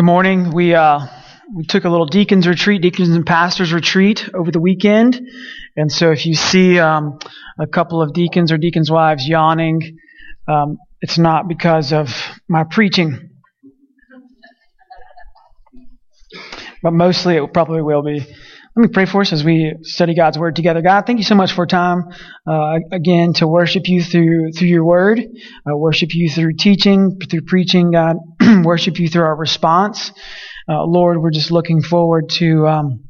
Good morning. We uh, we took a little deacons retreat, deacons and pastors retreat over the weekend, and so if you see um, a couple of deacons or deacons' wives yawning, um, it's not because of my preaching, but mostly it probably will be. Let me pray for us as we study God's Word together. God, thank you so much for time uh, again to worship you through through your Word, uh, worship you through teaching, through preaching. God, worship you through our response. Uh, Lord, we're just looking forward to um,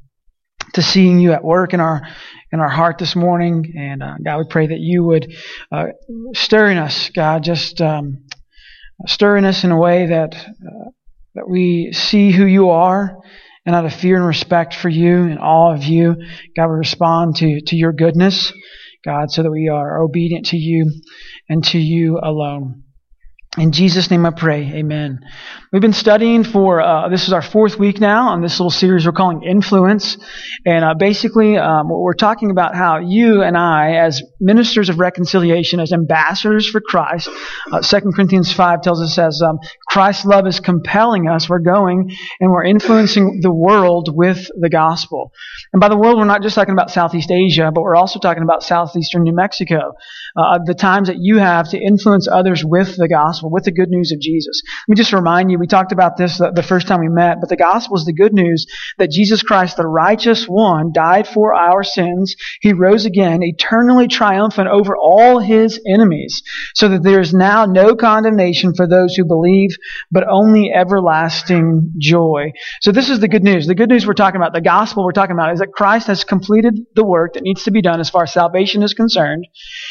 to seeing you at work in our in our heart this morning. And uh, God, we pray that you would uh, stir in us, God, just um, stir in us in a way that uh, that we see who you are and out of fear and respect for you and all of you, God, we respond to, to your goodness, God, so that we are obedient to you and to you alone. In Jesus' name I pray. Amen. We've been studying for, uh, this is our fourth week now on this little series we're calling Influence. And uh, basically, um, we're talking about how you and I, as ministers of reconciliation, as ambassadors for Christ, uh, 2 Corinthians 5 tells us as um, Christ's love is compelling us, we're going and we're influencing the world with the gospel. And by the world, we're not just talking about Southeast Asia, but we're also talking about Southeastern New Mexico. Uh, the times that you have to influence others with the gospel with the good news of Jesus. Let me just remind you, we talked about this the first time we met, but the gospel is the good news that Jesus Christ, the righteous one, died for our sins. He rose again, eternally triumphant over all his enemies, so that there is now no condemnation for those who believe, but only everlasting joy. So this is the good news. The good news we're talking about, the gospel we're talking about, is that Christ has completed the work that needs to be done as far as salvation is concerned.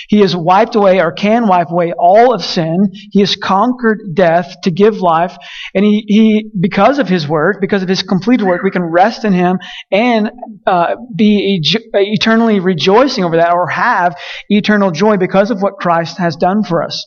He has wiped away or can wipe away all of sin. He has conquered death to give life. And he, he because of his work, because of his completed work, we can rest in him and uh, be eternally rejoicing over that or have eternal joy because of what Christ has done for us.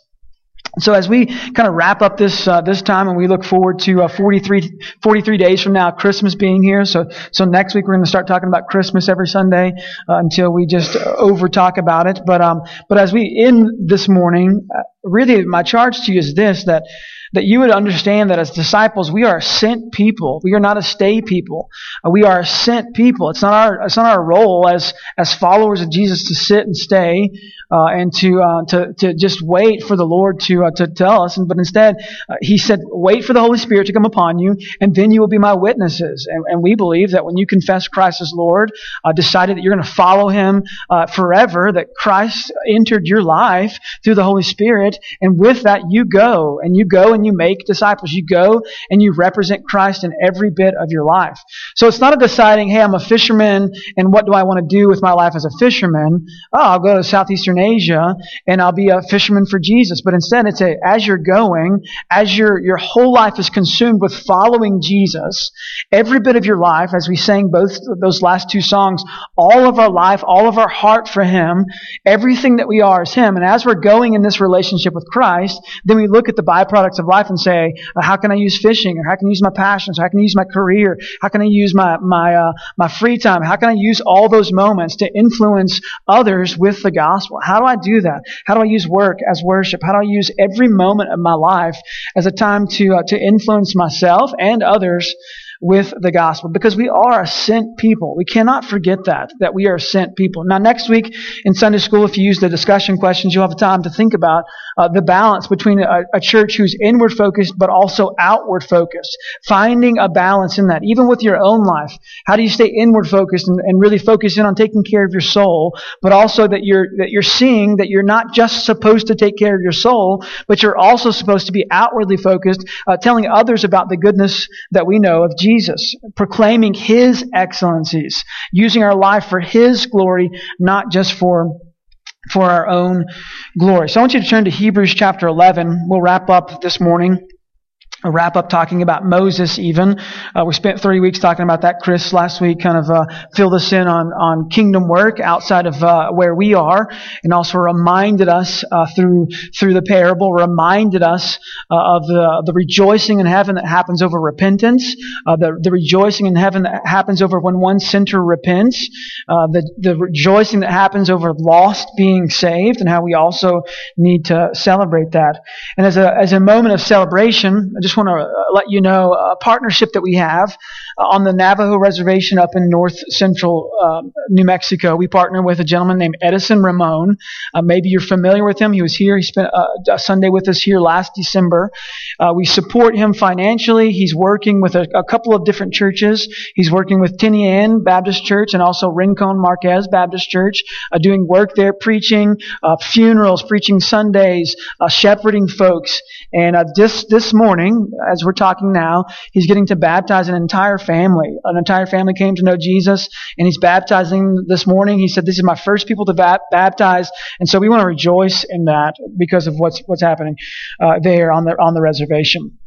So as we kind of wrap up this uh, this time, and we look forward to uh, 43, 43 days from now, Christmas being here. So so next week we're going to start talking about Christmas every Sunday uh, until we just over talk about it. But um but as we end this morning, uh, really my charge to you is this that that you would understand that as disciples, we are sent people. We are not a stay people. Uh, we are sent people. It's not our, it's not our role as, as followers of Jesus to sit and stay, uh, and to, uh, to, to just wait for the Lord to, uh, to tell us. But instead, uh, He said, wait for the Holy Spirit to come upon you, and then you will be my witnesses. And, and we believe that when you confess Christ as Lord, uh, decided that you're going to follow Him, forever, that Christ entered your life through the Holy Spirit, and with that you go, and you go and and you make disciples. You go and you represent Christ in every bit of your life. So it's not a deciding, hey, I'm a fisherman and what do I want to do with my life as a fisherman? Oh, I'll go to Southeastern Asia and I'll be a fisherman for Jesus. But instead it's a, as you're going, as your, your whole life is consumed with following Jesus, every bit of your life, as we sang both those last two songs, all of our life, all of our heart for Him, everything that we are is Him. And as we're going in this relationship with Christ, then we look at the byproducts of life and say, uh, how can I use fishing? Or how can I use my passions? Or How can I use my career? How can I use my, my, uh, my free time? How can I use all those moments to influence others with the gospel? How do I do that? How do I use work as worship? How do I use every moment of my life as a time to, uh, to influence myself and others with the gospel because we are a sent people. We cannot forget that, that we are sent people. Now, next week in Sunday school, if you use the discussion questions, you'll have time to think about uh, the balance between a, a, church who's inward focused but also outward focused. Finding a balance in that, even with your own life. How do you stay inward focused and, and really focus in on taking care of your soul, but also that you're, that you're seeing that you're not just supposed to take care of your soul, but you're also supposed to be outwardly focused, uh, telling others about the goodness that we know of Jesus Jesus, proclaiming His excellencies, using our life for His glory, not just for for our own glory. So I want you to turn to Hebrews chapter 11. We'll wrap up this morning a wrap up talking about Moses even. Uh, we spent three weeks talking about that. Chris last week kind of uh, filled us in on, on kingdom work outside of uh, where we are and also reminded us uh, through through the parable, reminded us uh, of the, the rejoicing in heaven that happens over repentance, uh, the, the rejoicing in heaven that happens over when one sinner repents, the, the rejoicing that happens over lost being saved and how we also need to celebrate that. And as a, as a moment of celebration, I just just want to uh, let you know a partnership that we have uh, on the Navajo Reservation up in north central um, New Mexico. We partner with a gentleman named Edison Ramon. Uh, maybe you're familiar with him. He was here. He spent uh, a Sunday with us here last December. Uh, we support him financially. He's working with a, a, couple of different churches. He's working with Tinian Baptist Church and also Rincon Marquez Baptist Church, uh, doing work there, preaching funerals, preaching Sundays, shepherding folks. And this this morning, as we're talking now, he's getting to baptize an entire family. An entire family came to know Jesus, and he's baptizing this morning. He said, "This is my first people to ba- baptize," and so we want to rejoice in that because of what's what's happening uh, there on the on the reservation.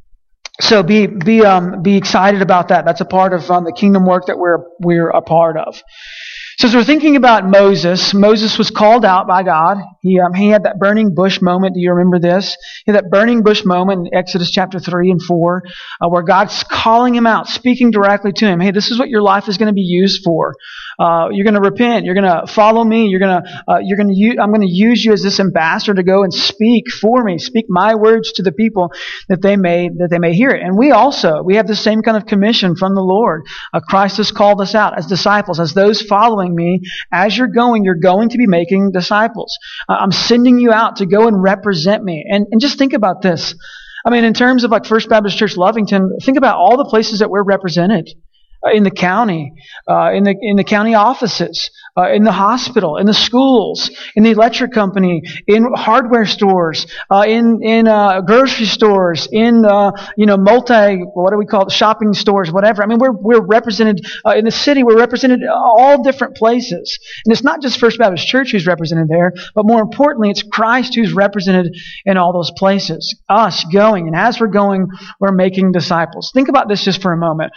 So be be um, be excited about that. That's a part of um, the kingdom work that we're we're a part of. So as we're thinking about Moses, Moses was called out by God. He, um, he had that burning bush moment. Do you remember this? He had that burning bush moment in Exodus chapter 3 and 4, uh, where God's calling him out, speaking directly to him. Hey, this is what your life is going to be used for. Uh, you're going to repent. You're going to follow me. You're going to, uh, you're going to, I'm going to use you as this ambassador to go and speak for me, speak my words to the people that they may, that they may hear it. And we also, we have the same kind of commission from the Lord. Uh, Christ has called us out as disciples, as those following me. As you're going, you're going to be making disciples. Uh, I'm sending you out to go and represent me. And, and just think about this. I mean, in terms of like First Baptist Church Lovington, think about all the places that we're represented. In the county, uh, in the in the county offices, uh, in the hospital, in the schools, in the electric company, in hardware stores, uh, in in uh, grocery stores, in uh, you know multi what do we call it shopping stores, whatever. I mean, we're we're represented in the city. We're represented all different places, and it's not just First Baptist Church who's represented there, but more importantly, it's Christ who's represented in all those places. Us going, and as we're going, we're making disciples. Think about this just for a moment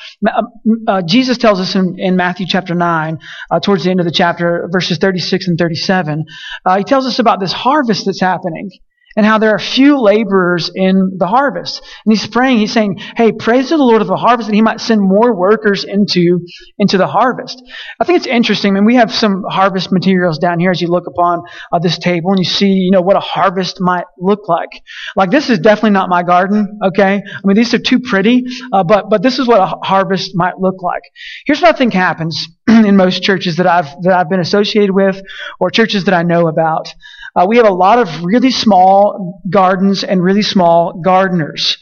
uh, Jesus tells us in, in, Matthew chapter 9, uh, towards the end of the chapter, verses 36 and 37, uh, he tells us about this harvest that's happening and how there are few laborers in the harvest. And he's praying, he's saying, hey, praise to the Lord of the harvest that he might send more workers into, into the harvest. I think it's interesting. I mean, we have some harvest materials down here as you look upon uh, this table and you see, you know, what a harvest might look like. Like this is definitely not my garden, okay? I mean, these are too pretty, uh, but, but this is what a harvest might look like. Here's what I think happens in most churches that I've, that I've been associated with or churches that I know about. Uh, we have a lot of really small gardens and really small gardeners.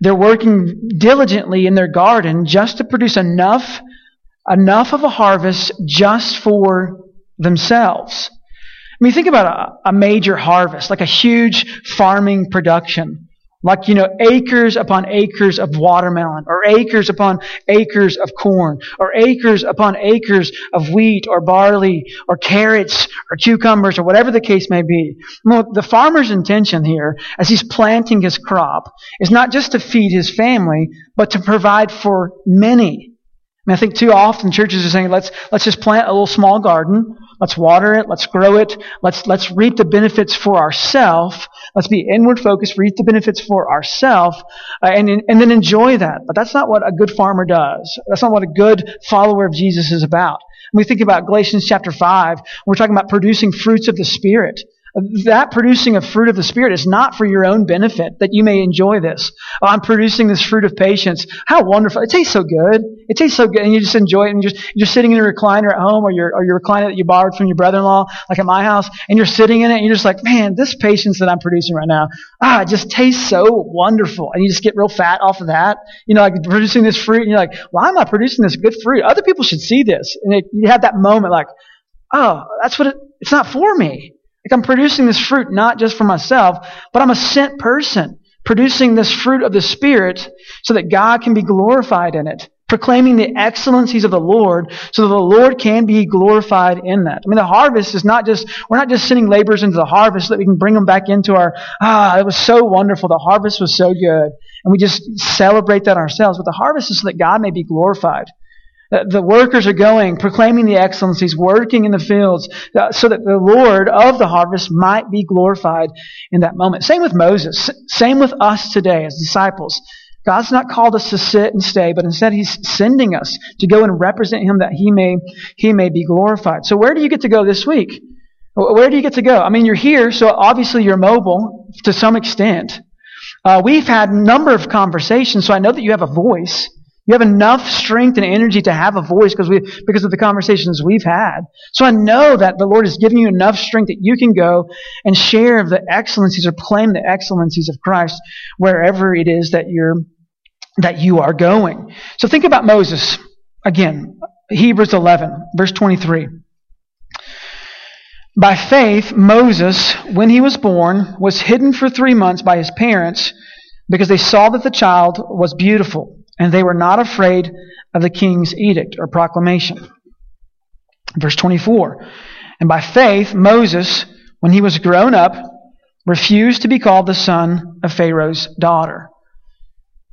They're working diligently in their garden just to produce enough, enough of a harvest just for themselves. I mean, think about a, a major harvest, like a huge farming production. Like, you know, acres upon acres of watermelon, or acres upon acres of corn, or acres upon acres of wheat, or barley, or carrots, or cucumbers, or whatever the case may be. Well, the farmer's intention here, as he's planting his crop, is not just to feed his family, but to provide for many. I, mean, I think too often churches are saying, let's, let's just plant a little small garden, Let's water it. Let's grow it. Let's, let's reap the benefits for ourselves. Let's be inward focused, reap the benefits for ourselves, uh, and, and then enjoy that. But that's not what a good farmer does. That's not what a good follower of Jesus is about. When we think about Galatians chapter 5, we're talking about producing fruits of the Spirit. That producing a fruit of the Spirit is not for your own benefit, that you may enjoy this. Oh, I'm producing this fruit of patience. How wonderful. It tastes so good. It tastes so good. And you just enjoy it. And you're, just, you're sitting in a recliner at home or your, or your recliner that you borrowed from your brother-in-law, like at my house, and you're sitting in it and you're just like, man, this patience that I'm producing right now, ah, it just tastes so wonderful. And you just get real fat off of that. You know, like producing this fruit and you're like, why am I producing this good fruit? Other people should see this. And it, you have that moment like, oh, that's what it, it's not for me. Like I'm producing this fruit not just for myself, but I'm a sent person producing this fruit of the Spirit so that God can be glorified in it. Proclaiming the excellencies of the Lord so that the Lord can be glorified in that. I mean, the harvest is not just, we're not just sending laborers into the harvest so that we can bring them back into our, ah, it was so wonderful. The harvest was so good. And we just celebrate that ourselves. But the harvest is so that God may be glorified. The workers are going, proclaiming the excellencies, working in the fields, uh, so that the Lord of the harvest might be glorified in that moment. Same with Moses. Same with us today as disciples. God's not called us to sit and stay, but instead He's sending us to go and represent Him that He may, He may be glorified. So where do you get to go this week? Where do you get to go? I mean, you're here, so obviously you're mobile to some extent. Uh, we've had a number of conversations, so I know that you have a voice. You have enough strength and energy to have a voice because we, because of the conversations we've had. So I know that the Lord has given you enough strength that you can go and share the excellencies or claim the excellencies of Christ wherever it is that you're, that you are going. So think about Moses. Again, Hebrews 11, verse 23. By faith, Moses, when he was born, was hidden for three months by his parents because they saw that the child was beautiful and they were not afraid of the king's edict or proclamation. Verse 24. And by faith, Moses, when he was grown up, refused to be called the son of Pharaoh's daughter.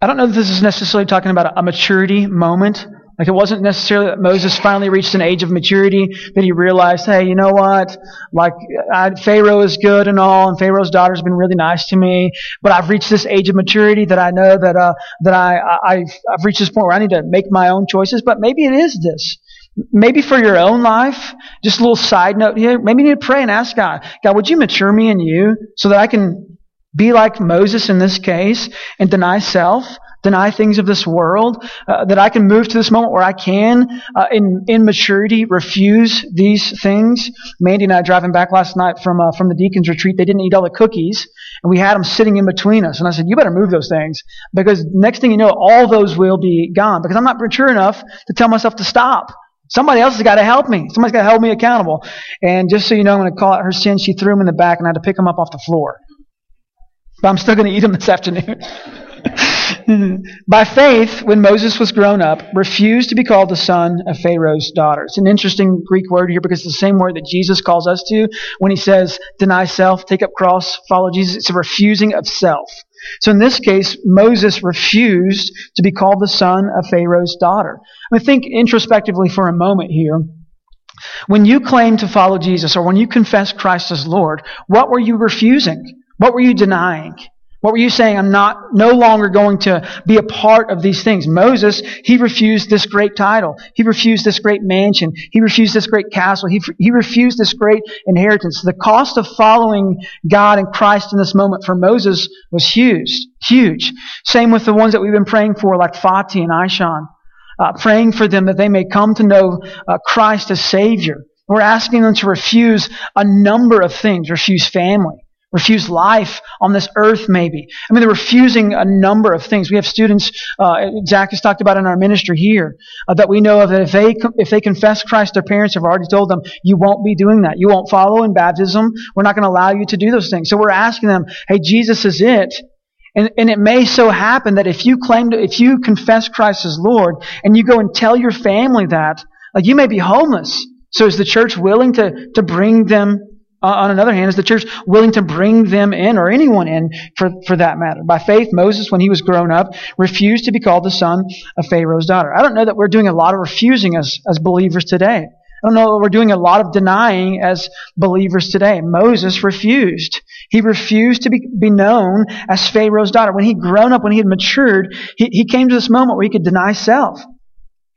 I don't know that this is necessarily talking about a maturity moment like it wasn't necessarily that Moses finally reached an age of maturity that he realized, hey, you know what? Like I, Pharaoh is good and all, and Pharaoh's daughter's been really nice to me, but I've reached this age of maturity that I know that uh, that I, I I've, I've reached this point where I need to make my own choices. But maybe it is this. Maybe for your own life, just a little side note here. Maybe you need to pray and ask God, God, would you mature me in you so that I can be like Moses in this case and deny self? Deny things of this world, uh, that I can move to this moment where I can, uh, in, in maturity, refuse these things. Mandy and I driving back last night from, uh, from the deacon's retreat, they didn't eat all the cookies, and we had them sitting in between us. And I said, you better move those things, because next thing you know, all those will be gone, because I'm not mature enough to tell myself to stop. Somebody else has got to help me. Somebody's got to hold me accountable. And just so you know, I'm going to call out her sin. She threw them in the back, and I had to pick them up off the floor. But I'm still going to eat them this afternoon. By faith, when Moses was grown up, refused to be called the son of Pharaoh's daughter. It's an interesting Greek word here because it's the same word that Jesus calls us to when he says, deny self, take up cross, follow Jesus. It's a refusing of self. So in this case, Moses refused to be called the son of Pharaoh's daughter. I mean, think introspectively for a moment here. When you claim to follow Jesus or when you confess Christ as Lord, what were you refusing? What were you denying? What were you saying? I'm not, no longer going to be a part of these things. Moses, he refused this great title. He refused this great mansion. He refused this great castle. He, he refused this great inheritance. The cost of following God and Christ in this moment for Moses was huge. Huge. Same with the ones that we've been praying for, like Fatih and Aishan. Uh, praying for them that they may come to know uh, Christ as Savior. We're asking them to refuse a number of things. Refuse family refuse life on this earth, maybe. I mean, they're refusing a number of things. We have students, uh, Zach has talked about in our ministry here, uh, that we know of that if they, if they confess Christ, their parents have already told them, you won't be doing that. You won't follow in baptism. We're not going to allow you to do those things. So we're asking them, hey, Jesus is it. And, and it may so happen that if you claim to, if you confess Christ as Lord and you go and tell your family that, like you may be homeless. So is the church willing to, to bring them Uh, on another hand, is the church willing to bring them in, or anyone in for, for that matter? By faith, Moses, when he was grown up, refused to be called the son of Pharaoh's daughter. I don't know that we're doing a lot of refusing as, as believers today. I don't know that we're doing a lot of denying as believers today. Moses refused. He refused to be, be known as Pharaoh's daughter. When he'd grown up, when he had matured, he, he came to this moment where he could deny self.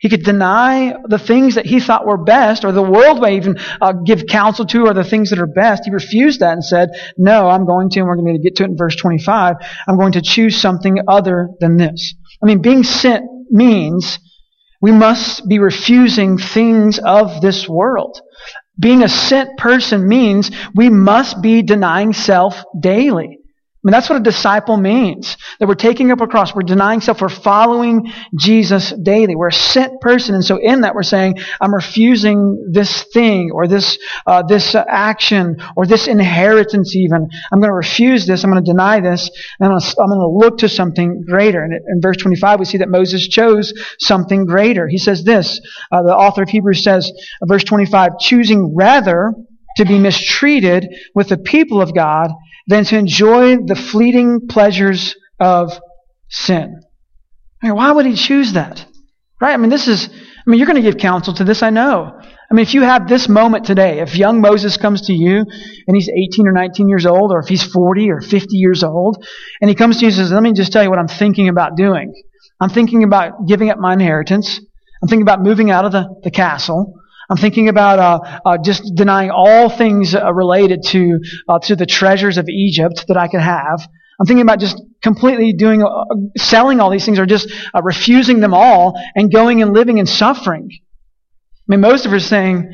He could deny the things that he thought were best, or the world may even uh, give counsel to, or the things that are best. He refused that and said, No, I'm going to, and we're going to get to it in verse 25, I'm going to choose something other than this. I mean, being sent means we must be refusing things of this world. Being a sent person means we must be denying self daily. I mean, that's what a disciple means. That we're taking up a cross. We're denying self. We're following Jesus daily. We're a sent person. And so in that, we're saying, I'm refusing this thing or this, uh, this action or this inheritance even. I'm going to refuse this. I'm going to deny this. And I'm going to, look to something greater. And in verse 25, we see that Moses chose something greater. He says this, uh, the author of Hebrews says, uh, verse 25, choosing rather to be mistreated with the people of God than to enjoy the fleeting pleasures of sin. I mean, why would he choose that? Right? I mean, this is, I mean, you're going to give counsel to this, I know. I mean, if you have this moment today, if young Moses comes to you and he's 18 or 19 years old, or if he's 40 or 50 years old, and he comes to you and says, let me just tell you what I'm thinking about doing. I'm thinking about giving up my inheritance. I'm thinking about moving out of the, the castle. I'm thinking about uh, uh, just denying all things uh, related to uh, to the treasures of Egypt that I could have. I'm thinking about just completely doing, uh, selling all these things or just uh, refusing them all and going and living in suffering. I mean, most of us saying,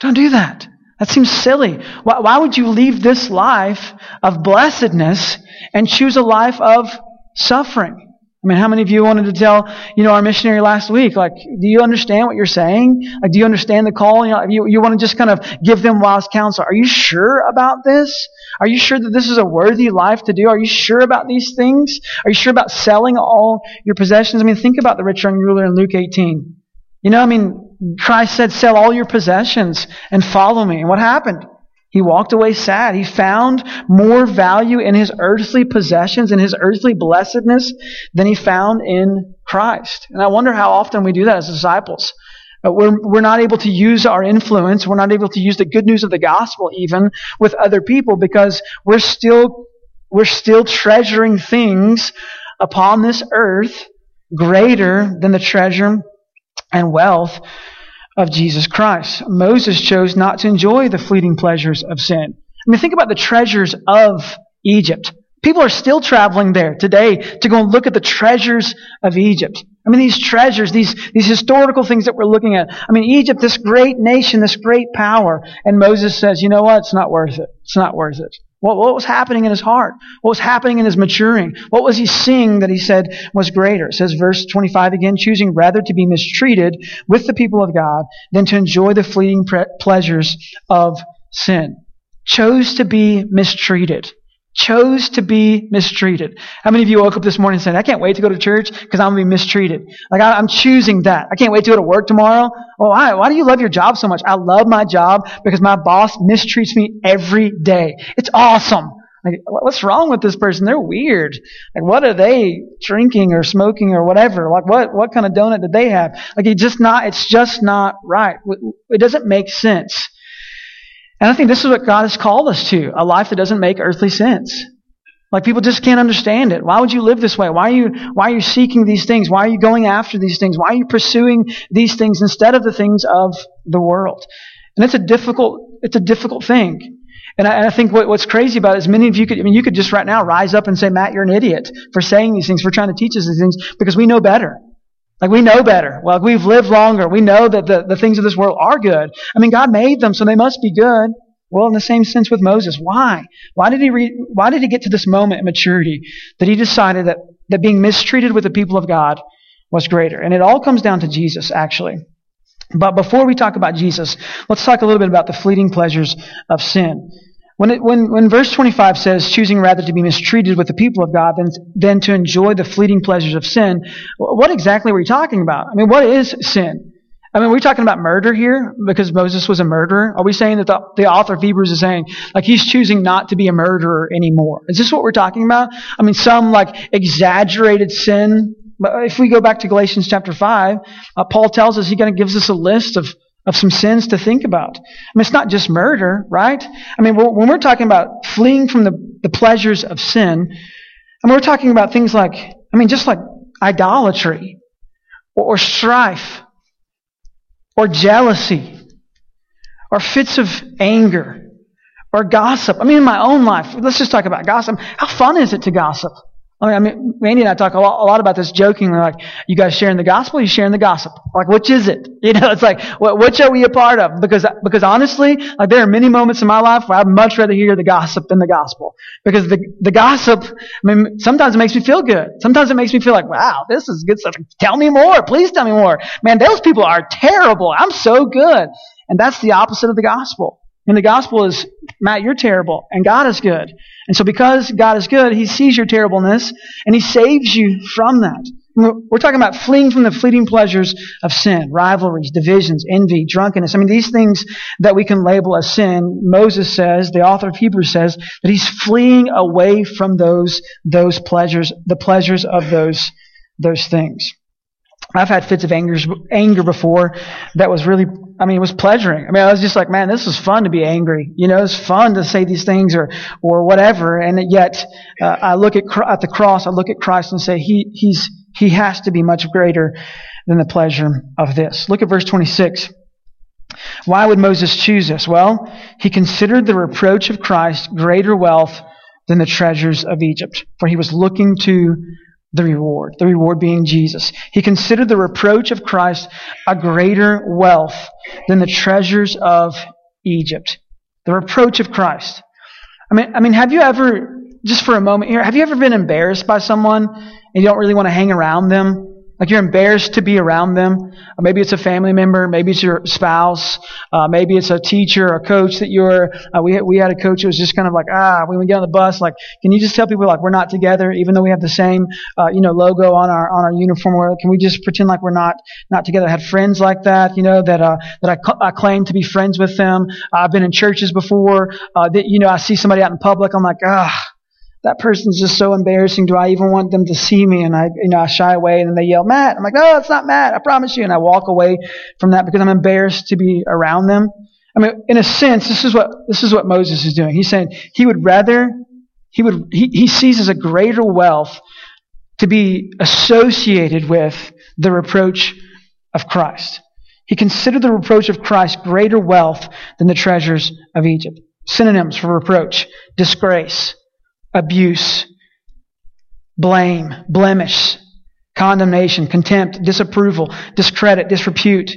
don't do that. That seems silly. Why, why would you leave this life of blessedness and choose a life of suffering? I mean, how many of you wanted to tell, you know, our missionary last week, like, do you understand what you're saying? Like, do you understand the call? You know, you, you want to just kind of give them wise counsel. Are you sure about this? Are you sure that this is a worthy life to do? Are you sure about these things? Are you sure about selling all your possessions? I mean, think about the rich young ruler in Luke 18. You know, I mean, Christ said, sell all your possessions and follow me. And what happened? He walked away sad. He found more value in his earthly possessions and his earthly blessedness than he found in Christ. And I wonder how often we do that as disciples. Uh, we're, we're not able to use our influence. We're not able to use the good news of the gospel even with other people because we're still, we're still treasuring things upon this earth greater than the treasure and wealth of Jesus Christ. Moses chose not to enjoy the fleeting pleasures of sin. I mean, think about the treasures of Egypt. People are still traveling there today to go and look at the treasures of Egypt. I mean, these treasures, these, these historical things that we're looking at. I mean, Egypt, this great nation, this great power. And Moses says, you know what? It's not worth it. It's not worth it. What, what was happening in his heart? What was happening in his maturing? What was he seeing that he said was greater? It says verse 25 again, choosing rather to be mistreated with the people of God than to enjoy the fleeting pleasures of sin. Chose to be mistreated chose to be mistreated. How many of you woke up this morning saying, I can't wait to go to church because I'm going to be mistreated? Like, I, am choosing that. I can't wait to go to work tomorrow. Well, why? Why do you love your job so much? I love my job because my boss mistreats me every day. It's awesome. Like, what's wrong with this person? They're weird. Like, what are they drinking or smoking or whatever? Like, what, what kind of donut did they have? Like, it's just not, it's just not right. It doesn't make sense. And I think this is what God has called us to a life that doesn't make earthly sense. Like people just can't understand it. Why would you live this way? Why are you, why are you seeking these things? Why are you going after these things? Why are you pursuing these things instead of the things of the world? And it's a difficult, it's a difficult thing. And I, and I think what, what's crazy about it is many of you could, I mean, you could just right now rise up and say, Matt, you're an idiot for saying these things, for trying to teach us these things, because we know better. Like we know better. Well, we've lived longer. We know that the, the things of this world are good. I mean, God made them, so they must be good. Well, in the same sense with Moses. Why? Why did he re- why did he get to this moment in maturity that he decided that, that being mistreated with the people of God was greater? And it all comes down to Jesus, actually. But before we talk about Jesus, let's talk a little bit about the fleeting pleasures of sin. When, it, when, when verse 25 says, choosing rather to be mistreated with the people of God than, than to enjoy the fleeting pleasures of sin, what exactly were you talking about? I mean, what is sin? I mean, are we talking about murder here because Moses was a murderer? Are we saying that the, the author of Hebrews is saying, like, he's choosing not to be a murderer anymore? Is this what we're talking about? I mean, some, like, exaggerated sin. But if we go back to Galatians chapter 5, uh, Paul tells us, he kind of gives us a list of of some sins to think about. I mean, it's not just murder, right? I mean, when we're talking about fleeing from the, the pleasures of sin, and we're talking about things like, I mean, just like idolatry or, or strife or jealousy or fits of anger or gossip. I mean, in my own life, let's just talk about gossip. How fun is it to gossip? I mean, Randy and I talk a lot, a lot about this jokingly, like, you guys sharing the gospel, you sharing the gossip. Like, which is it? You know, it's like, what, which are we a part of? Because, because honestly, like, there are many moments in my life where I'd much rather hear the gossip than the gospel. Because the, the gossip, I mean, sometimes it makes me feel good. Sometimes it makes me feel like, wow, this is good stuff. Tell me more. Please tell me more. Man, those people are terrible. I'm so good. And that's the opposite of the gospel. And the gospel is, Matt, you're terrible, and God is good. And so because God is good, He sees your terribleness, and He saves you from that. We're talking about fleeing from the fleeting pleasures of sin, rivalries, divisions, envy, drunkenness. I mean, these things that we can label as sin, Moses says, the author of Hebrews says, that he's fleeing away from those, those pleasures, the pleasures of those, those things. I've had fits of anger, anger before that was really, I mean, it was pleasuring. I mean, I was just like, man, this is fun to be angry. You know, it's fun to say these things or, or whatever. And yet, uh, I look at, at the cross, I look at Christ and say, he, he's, he has to be much greater than the pleasure of this. Look at verse 26. Why would Moses choose this? Well, he considered the reproach of Christ greater wealth than the treasures of Egypt, for he was looking to the reward, the reward being Jesus. He considered the reproach of Christ a greater wealth than the treasures of Egypt. The reproach of Christ. I mean, I mean, have you ever, just for a moment here, have you ever been embarrassed by someone and you don't really want to hang around them? Like you're embarrassed to be around them. Uh, maybe it's a family member. Maybe it's your spouse. Uh, maybe it's a teacher or a coach that you're. Uh, we we had a coach who was just kind of like ah when we get on the bus like can you just tell people like we're not together even though we have the same uh, you know logo on our on our uniform or can we just pretend like we're not not together? I had friends like that you know that uh, that I, cl- I claim to be friends with them. I've been in churches before. Uh, that you know I see somebody out in public. I'm like ah that person's just so embarrassing. Do I even want them to see me? And I, you know, I shy away and then they yell, Matt. I'm like, no, it's not Matt. I promise you. And I walk away from that because I'm embarrassed to be around them. I mean, in a sense, this is what, this is what Moses is doing. He's saying he would rather, he would, he, he sees as a greater wealth to be associated with the reproach of Christ. He considered the reproach of Christ greater wealth than the treasures of Egypt. Synonyms for reproach, disgrace, abuse, blame, blemish, condemnation, contempt, disapproval, discredit, disrepute,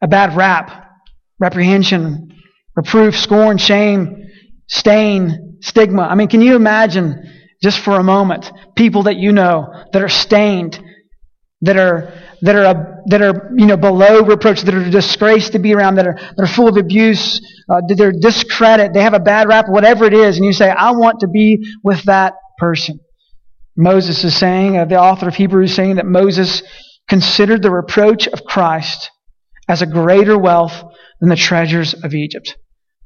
a bad rap, reprehension, reproof, scorn, shame, stain, stigma. I mean, can you imagine just for a moment people that you know that are stained, that are that are that are you know below reproach, that are a disgrace to be around, that are that are full of abuse, uh, that they're discredit, they have a bad rap, whatever it is, and you say, I want to be with that person. Moses is saying, uh, the author of Hebrews is saying that Moses considered the reproach of Christ as a greater wealth than the treasures of Egypt.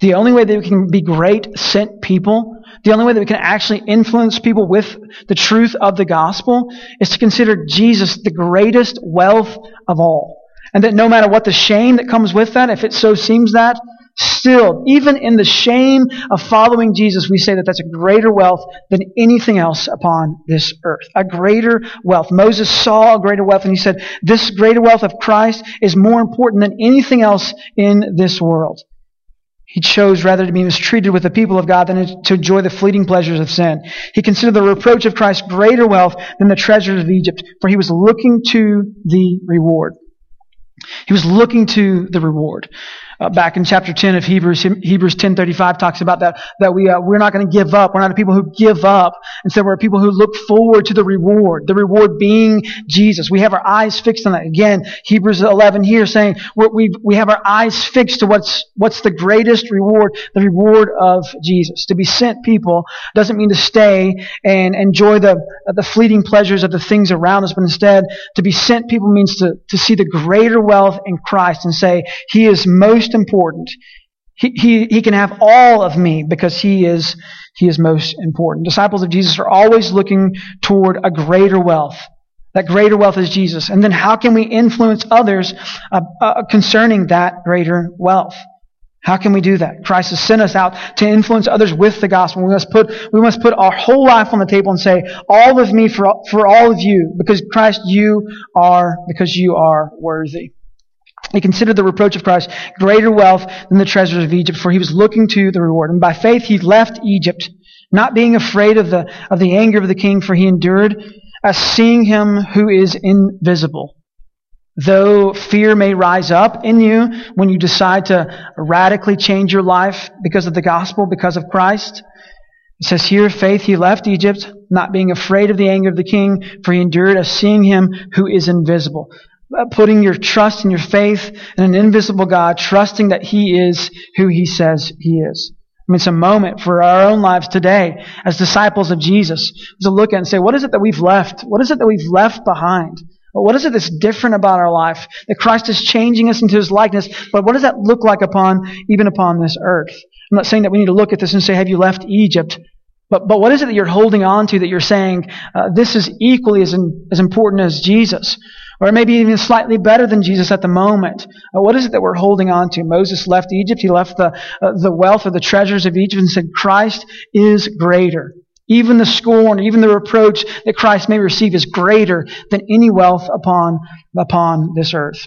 The only way that we can be great sent people, the only way that we can actually influence people with the truth of the gospel is to consider Jesus the greatest wealth of all. And that no matter what the shame that comes with that, if it so seems that, still, even in the shame of following Jesus, we say that that's a greater wealth than anything else upon this earth. A greater wealth. Moses saw a greater wealth and he said, this greater wealth of Christ is more important than anything else in this world. He chose rather to be mistreated with the people of God than to enjoy the fleeting pleasures of sin. He considered the reproach of Christ greater wealth than the treasures of Egypt, for he was looking to the reward. He was looking to the reward uh, back in chapter 10 of Hebrews, Hebrews 10:35 talks about that that we uh, we're not going to give up. We're not a people who give up. Instead, we're people who look forward to the reward. The reward being Jesus. We have our eyes fixed on that. Again, Hebrews 11 here saying we we have our eyes fixed to what's what's the greatest reward, the reward of Jesus. To be sent people doesn't mean to stay and enjoy the the fleeting pleasures of the things around us, but instead to be sent people means to to see the greater wealth in Christ and say He is most most important. He, he, he can have all of me because he is, he is most important. Disciples of Jesus are always looking toward a greater wealth. That greater wealth is Jesus. And then how can we influence others uh, uh, concerning that greater wealth? How can we do that? Christ has sent us out to influence others with the gospel. We must put, we must put our whole life on the table and say, all of me for, for all of you, because Christ, you are, because you are worthy. He considered the reproach of Christ greater wealth than the treasures of Egypt, for he was looking to the reward. And by faith he left Egypt, not being afraid of the, of the anger of the king, for he endured as seeing him who is invisible. Though fear may rise up in you when you decide to radically change your life because of the gospel, because of Christ, it says here, faith, he left Egypt, not being afraid of the anger of the king, for he endured as seeing him who is invisible putting your trust and your faith in an invisible God, trusting that He is who He says He is. I mean, it's a moment for our own lives today as disciples of Jesus to look at and say, what is it that we've left? What is it that we've left behind? What is it that's different about our life? That Christ is changing us into His likeness, but what does that look like upon, even upon this earth? I'm not saying that we need to look at this and say, have you left Egypt? But, but what is it that you're holding on to that you're saying, uh, this is equally as, in, as important as Jesus? Or maybe even slightly better than Jesus at the moment. Uh, what is it that we're holding on to? Moses left Egypt. He left the, uh, the wealth or the treasures of Egypt and said, Christ is greater. Even the scorn, even the reproach that Christ may receive is greater than any wealth upon, upon this earth.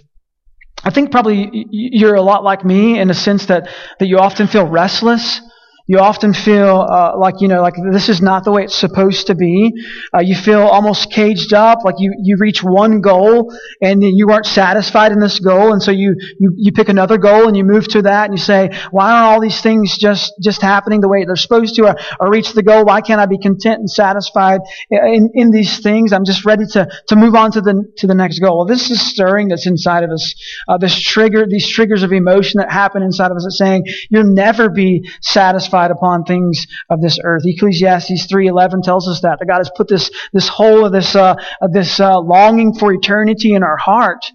I think probably you're a lot like me in the sense that, that you often feel restless You often feel uh, like you know, like this is not the way it's supposed to be. Uh, you feel almost caged up, like you you reach one goal and you aren't satisfied in this goal, and so you you you pick another goal and you move to that, and you say, why aren't all these things just just happening the way they're supposed to, or, or reach the goal? Why can't I be content and satisfied in, in these things? I'm just ready to to move on to the to the next goal. Well, this is stirring that's inside of us. Uh, this trigger, these triggers of emotion that happen inside of us, that's saying you'll never be satisfied satisfied upon things of this earth. Ecclesiastes 3:11 tells us that that God has put this this whole of this uh, of this uh, longing for eternity in our heart.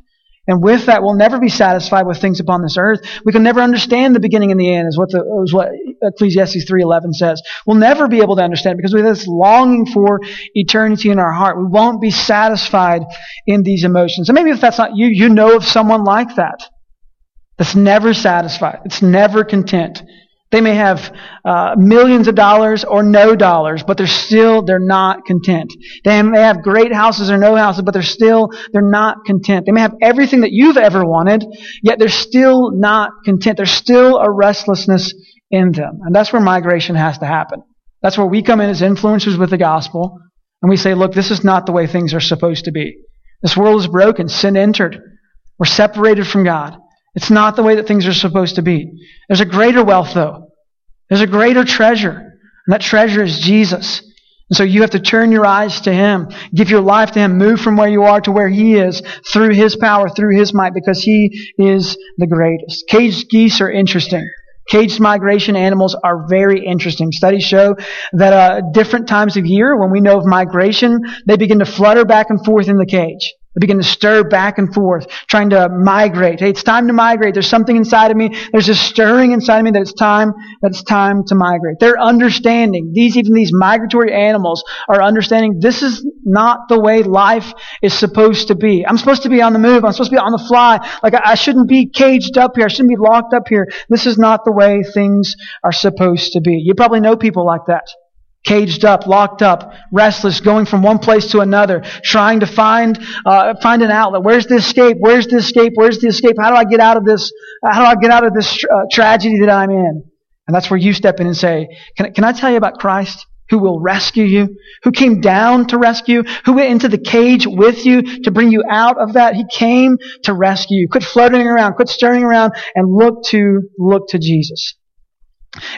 And with that, we'll never be satisfied with things upon this earth. We can never understand the beginning and the end, is what, the, is what Ecclesiastes 3.11 says. We'll never be able to understand because we have this longing for eternity in our heart. We won't be satisfied in these emotions. And maybe if that's not you, you know of someone like that. That's never satisfied. It's never content. They may have uh, millions of dollars or no dollars, but they're still they're not content. They may have great houses or no houses, but they're still they're not content. They may have everything that you've ever wanted, yet they're still not content. There's still a restlessness in them, and that's where migration has to happen. That's where we come in as influencers with the gospel, and we say, "Look, this is not the way things are supposed to be. This world is broken. Sin entered. We're separated from God." It's not the way that things are supposed to be. There's a greater wealth, though. There's a greater treasure. And that treasure is Jesus. And so you have to turn your eyes to Him, give your life to Him, move from where you are to where He is through His power, through His might, because He is the greatest. Caged geese are interesting. Caged migration animals are very interesting. Studies show that uh, different times of year, when we know of migration, they begin to flutter back and forth in the cage. They begin to stir back and forth, trying to migrate. Hey, it's time to migrate. There's something inside of me. There's a stirring inside of me that it's time, that it's time to migrate. They're understanding. These, even these migratory animals are understanding this is not the way life is supposed to be. I'm supposed to be on the move. I'm supposed to be on the fly. Like I, I shouldn't be caged up here. I shouldn't be locked up here. This is not the way things are supposed to be. You probably know people like that caged up, locked up, restless, going from one place to another, trying to find uh, find an outlet. Where's the escape? Where's the escape? Where's the escape? How do I get out of this? How do I get out of this uh, tragedy that I'm in? And that's where you step in and say, can, can I tell you about Christ? Who will rescue you? Who came down to rescue? Who went into the cage with you to bring you out of that? He came to rescue you. Quit floating around, quit stirring around, and look to look to Jesus.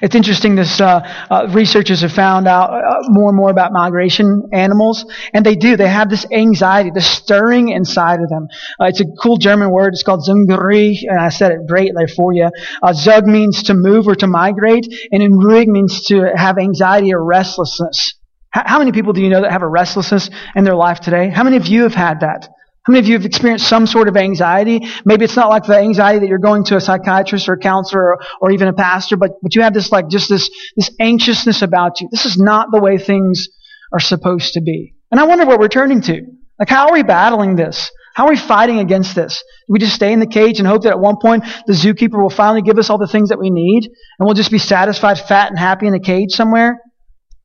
It's interesting. This uh, uh, researchers have found out uh, more and more about migration animals, and they do. They have this anxiety, this stirring inside of them. Uh, it's a cool German word. It's called Zungeri, and I said it great there for you. Uh, Zug means to move or to migrate, and Unruhig means to have anxiety or restlessness. how many people do you know that have a restlessness in their life today? How many of you have had that? How many of you have experienced some sort of anxiety? Maybe it's not like the anxiety that you're going to a psychiatrist or a counselor or, or even a pastor, but, but you have this like just this, this anxiousness about you. This is not the way things are supposed to be. And I wonder what we're turning to. Like, how are we battling this? How are we fighting against this? Do we just stay in the cage and hope that at one point the zookeeper will finally give us all the things that we need and we'll just be satisfied, fat, and happy in a cage somewhere?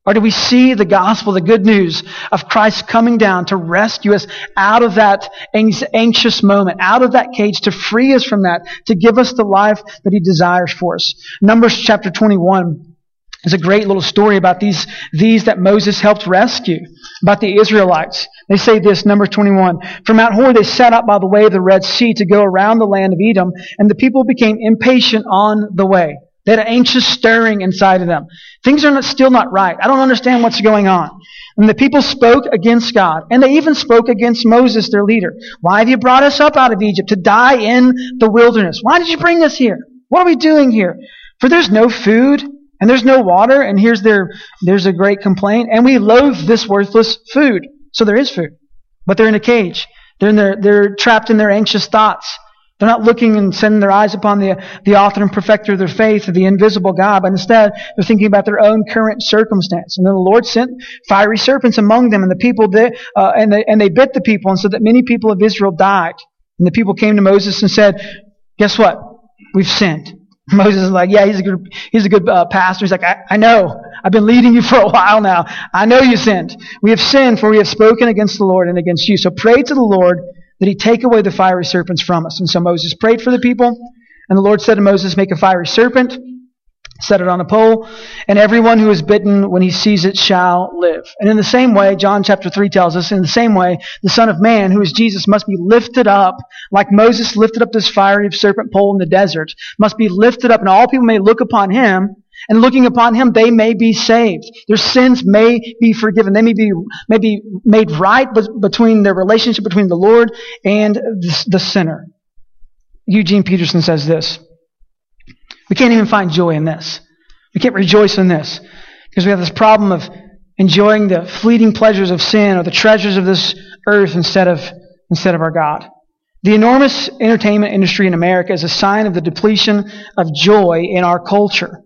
Or do we see the gospel, the good news of Christ coming down to rescue us out of that anxious moment, out of that cage, to free us from that, to give us the life that He desires for us? Numbers chapter 21 is a great little story about these, these that Moses helped rescue, about the Israelites. They say this, number 21. From Mount Hor they set out by the way of the Red Sea to go around the land of Edom, and the people became impatient on the way. They had an anxious stirring inside of them. Things are not, still not right. I don't understand what's going on. And the people spoke against God. And they even spoke against Moses, their leader. Why have you brought us up out of Egypt to die in the wilderness? Why did you bring us here? What are we doing here? For there's no food and there's no water. And here's their, there's a great complaint. And we loathe this worthless food. So there is food. But they're in a cage. They're in their, they're trapped in their anxious thoughts. They're not looking and sending their eyes upon the, the author and perfecter of their faith, the invisible God, but instead they're thinking about their own current circumstance. And then the Lord sent fiery serpents among them, and the people did, uh, and, they, and they bit the people, and so that many people of Israel died. And the people came to Moses and said, "Guess what? We've sinned." Moses is like, "Yeah, he's a good, he's a good uh, pastor." He's like, I, "I know. I've been leading you for a while now. I know you sinned. We have sinned, for we have spoken against the Lord and against you. So pray to the Lord." That he take away the fiery serpents from us. And so Moses prayed for the people, and the Lord said to Moses, Make a fiery serpent. set it on a pole, and everyone who is bitten when he sees it shall live. And in the same way, John chapter 3 tells us, in the same way, the Son of Man, who is Jesus, must be lifted up, like Moses lifted up this fiery serpent pole in the desert, must be lifted up, and all people may look upon him, and looking upon him, they may be saved. Their sins may be forgiven. They may be, may be made right between their relationship between the Lord and the sinner. Eugene Peterson says this. We can't even find joy in this. We can't rejoice in this because we have this problem of enjoying the fleeting pleasures of sin or the treasures of this earth instead of, instead of our God. The enormous entertainment industry in America is a sign of the depletion of joy in our culture.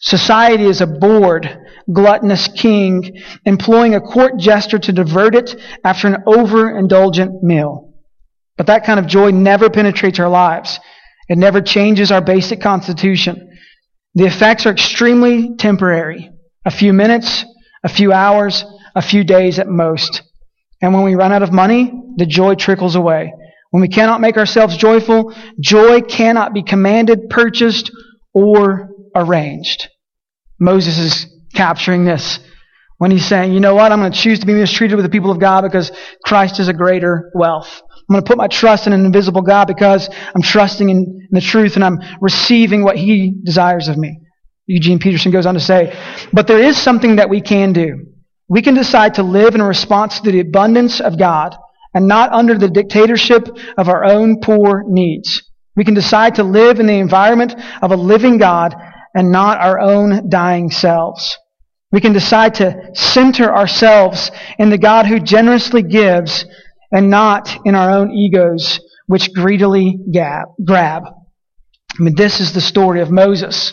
Society is a bored, gluttonous king employing a court jester to divert it after an overindulgent meal. But that kind of joy never penetrates our lives. It never changes our basic constitution. The effects are extremely temporary. A few minutes, a few hours, a few days at most. And when we run out of money, the joy trickles away. When we cannot make ourselves joyful, joy cannot be commanded, purchased, or arranged. Moses is capturing this when he's saying, you know what, I'm going to choose to be mistreated with the people of God because Christ is a greater wealth. I'm going to put my trust in an invisible God because I'm trusting in the truth and I'm receiving what He desires of me. Eugene Peterson goes on to say, but there is something that we can do. We can decide to live in response to the abundance of God and not under the dictatorship of our own poor needs. We can decide to live in the environment of a living God and not our own dying selves. We can decide to center ourselves in the God who generously gives and not in our own egos, which greedily gab, grab. I mean, this is the story of Moses,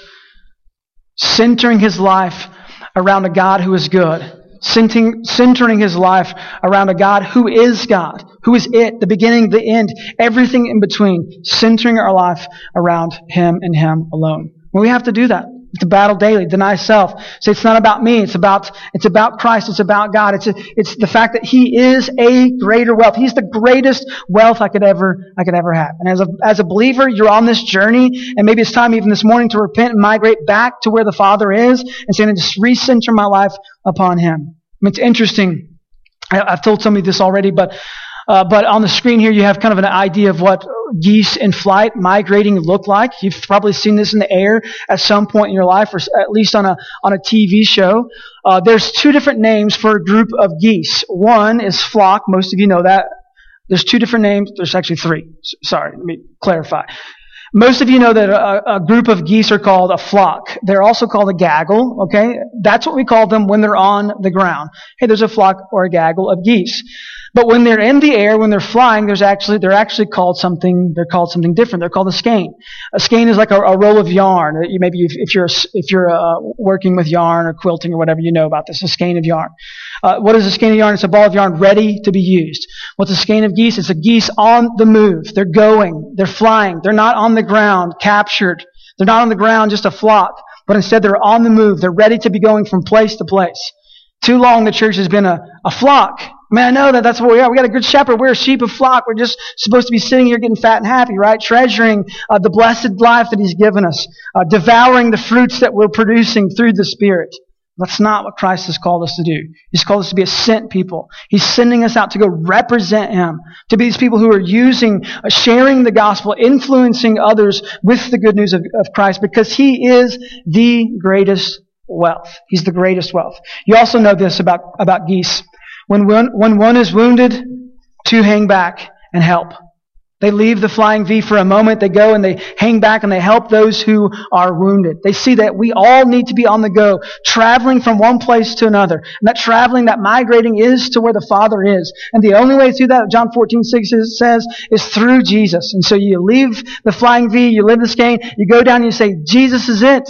centering his life around a God who is good, centering, centering his life around a God who is God, who is it, the beginning, the end, everything in between, centering our life around Him and Him alone. Well, we have to do that to battle daily, deny self. Say it's not about me. It's about, it's about Christ. It's about God. It's, a, it's the fact that He is a greater wealth. He's the greatest wealth I could ever, I could ever have. And as a, as a believer, you're on this journey, and maybe it's time even this morning to repent and migrate back to where the Father is and say, and just recenter my life upon Him. I mean, it's interesting. I, I've told somebody this already, but uh, but on the screen here, you have kind of an idea of what geese in flight migrating look like. You've probably seen this in the air at some point in your life, or at least on a on a TV show. Uh, there's two different names for a group of geese. One is flock. Most of you know that. There's two different names. There's actually three. Sorry, let me clarify. Most of you know that a, a, group of geese are called a flock. They're also called a gaggle, okay? That's what we call them when they're on the ground. Hey, there's a flock or a gaggle of geese. But when they're in the air, when they're flying, there's actually, they're actually called something, they're called something different. They're called a skein. A skein is like a, a roll of yarn. You, maybe if, if, you're, if you're uh, working with yarn or quilting or whatever, you know about this. A skein of yarn. Uh, what is a skein of yarn? It's a ball of yarn ready to be used. What's a skein of geese? It's a geese on the move. They're going. They're flying. They're not on the ground, captured. They're not on the ground, just a flock. But instead, they're on the move. They're ready to be going from place to place. Too long, the church has been a, a flock I mean, I know that that's what we are. We got a good shepherd. We're a sheep of flock. We're just supposed to be sitting here getting fat and happy, right? Treasuring uh, the blessed life that He's given us, uh, devouring the fruits that we're producing through the Spirit. That's not what Christ has called us to do. He's called us to be a sent people. He's sending us out to go represent Him, to be these people who are using, uh, sharing the gospel, influencing others with the good news of, of Christ because He is the greatest wealth. He's the greatest wealth. You also know this about, about geese. When one, when one is wounded, two hang back and help. They leave the flying V for a moment. They go and they hang back and they help those who are wounded. They see that we all need to be on the go, traveling from one place to another. And that traveling, that migrating is to where the Father is. And the only way through that, John 14, 6 says, is through Jesus. And so you leave the flying V, you live the skein, you go down and you say, Jesus is it.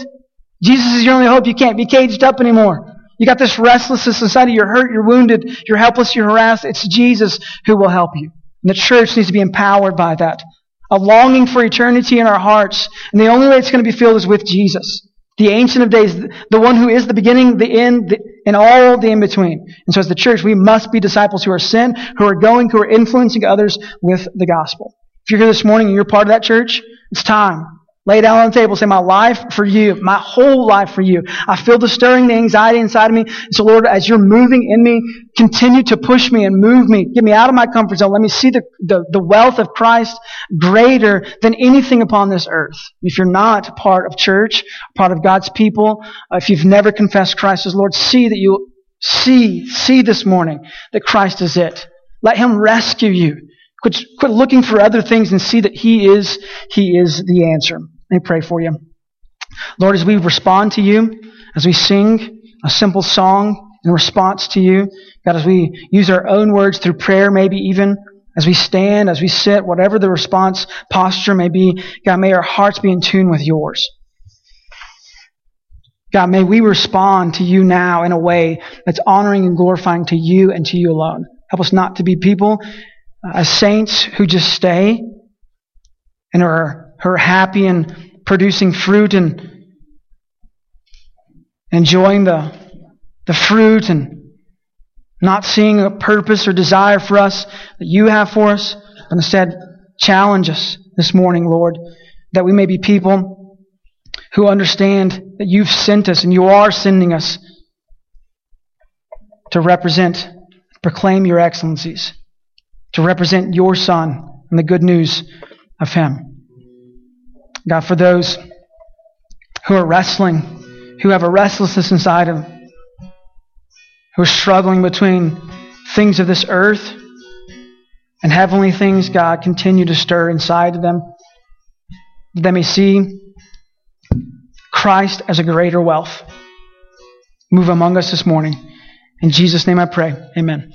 Jesus is your only hope. You can't be caged up anymore. You got this restlessness inside of you. You're hurt, you're wounded, you're helpless, you're harassed. It's Jesus who will help you. And the church needs to be empowered by that. A longing for eternity in our hearts. And the only way it's going to be filled is with Jesus. The Ancient of Days, the one who is the beginning, the end, the, and all the in between. And so as the church, we must be disciples who are sent, who are going, who are influencing others with the gospel. If you're here this morning and you're part of that church, it's time. Lay down on the table. Say, my life for you, my whole life for you. I feel the stirring, the anxiety inside of me. So Lord, as you're moving in me, continue to push me and move me. Get me out of my comfort zone. Let me see the, the, the wealth of Christ greater than anything upon this earth. If you're not part of church, part of God's people, if you've never confessed Christ as Lord, see that you see, see this morning that Christ is it. Let Him rescue you. Quit, quit looking for other things and see that He is, He is the answer. Let me pray for you. Lord, as we respond to you, as we sing a simple song in response to you, God, as we use our own words through prayer, maybe even as we stand, as we sit, whatever the response posture may be, God, may our hearts be in tune with yours. God, may we respond to you now in a way that's honoring and glorifying to you and to you alone. Help us not to be people uh, as saints who just stay and are her happy and producing fruit and enjoying the, the fruit and not seeing a purpose or desire for us that you have for us, but instead challenge us this morning, Lord, that we may be people who understand that you've sent us and you are sending us to represent, proclaim your excellencies, to represent your Son and the good news of Him. God, for those who are wrestling, who have a restlessness inside them, who are struggling between things of this earth and heavenly things, God, continue to stir inside of them. That they may see Christ as a greater wealth. Move among us this morning. In Jesus' name I pray. Amen.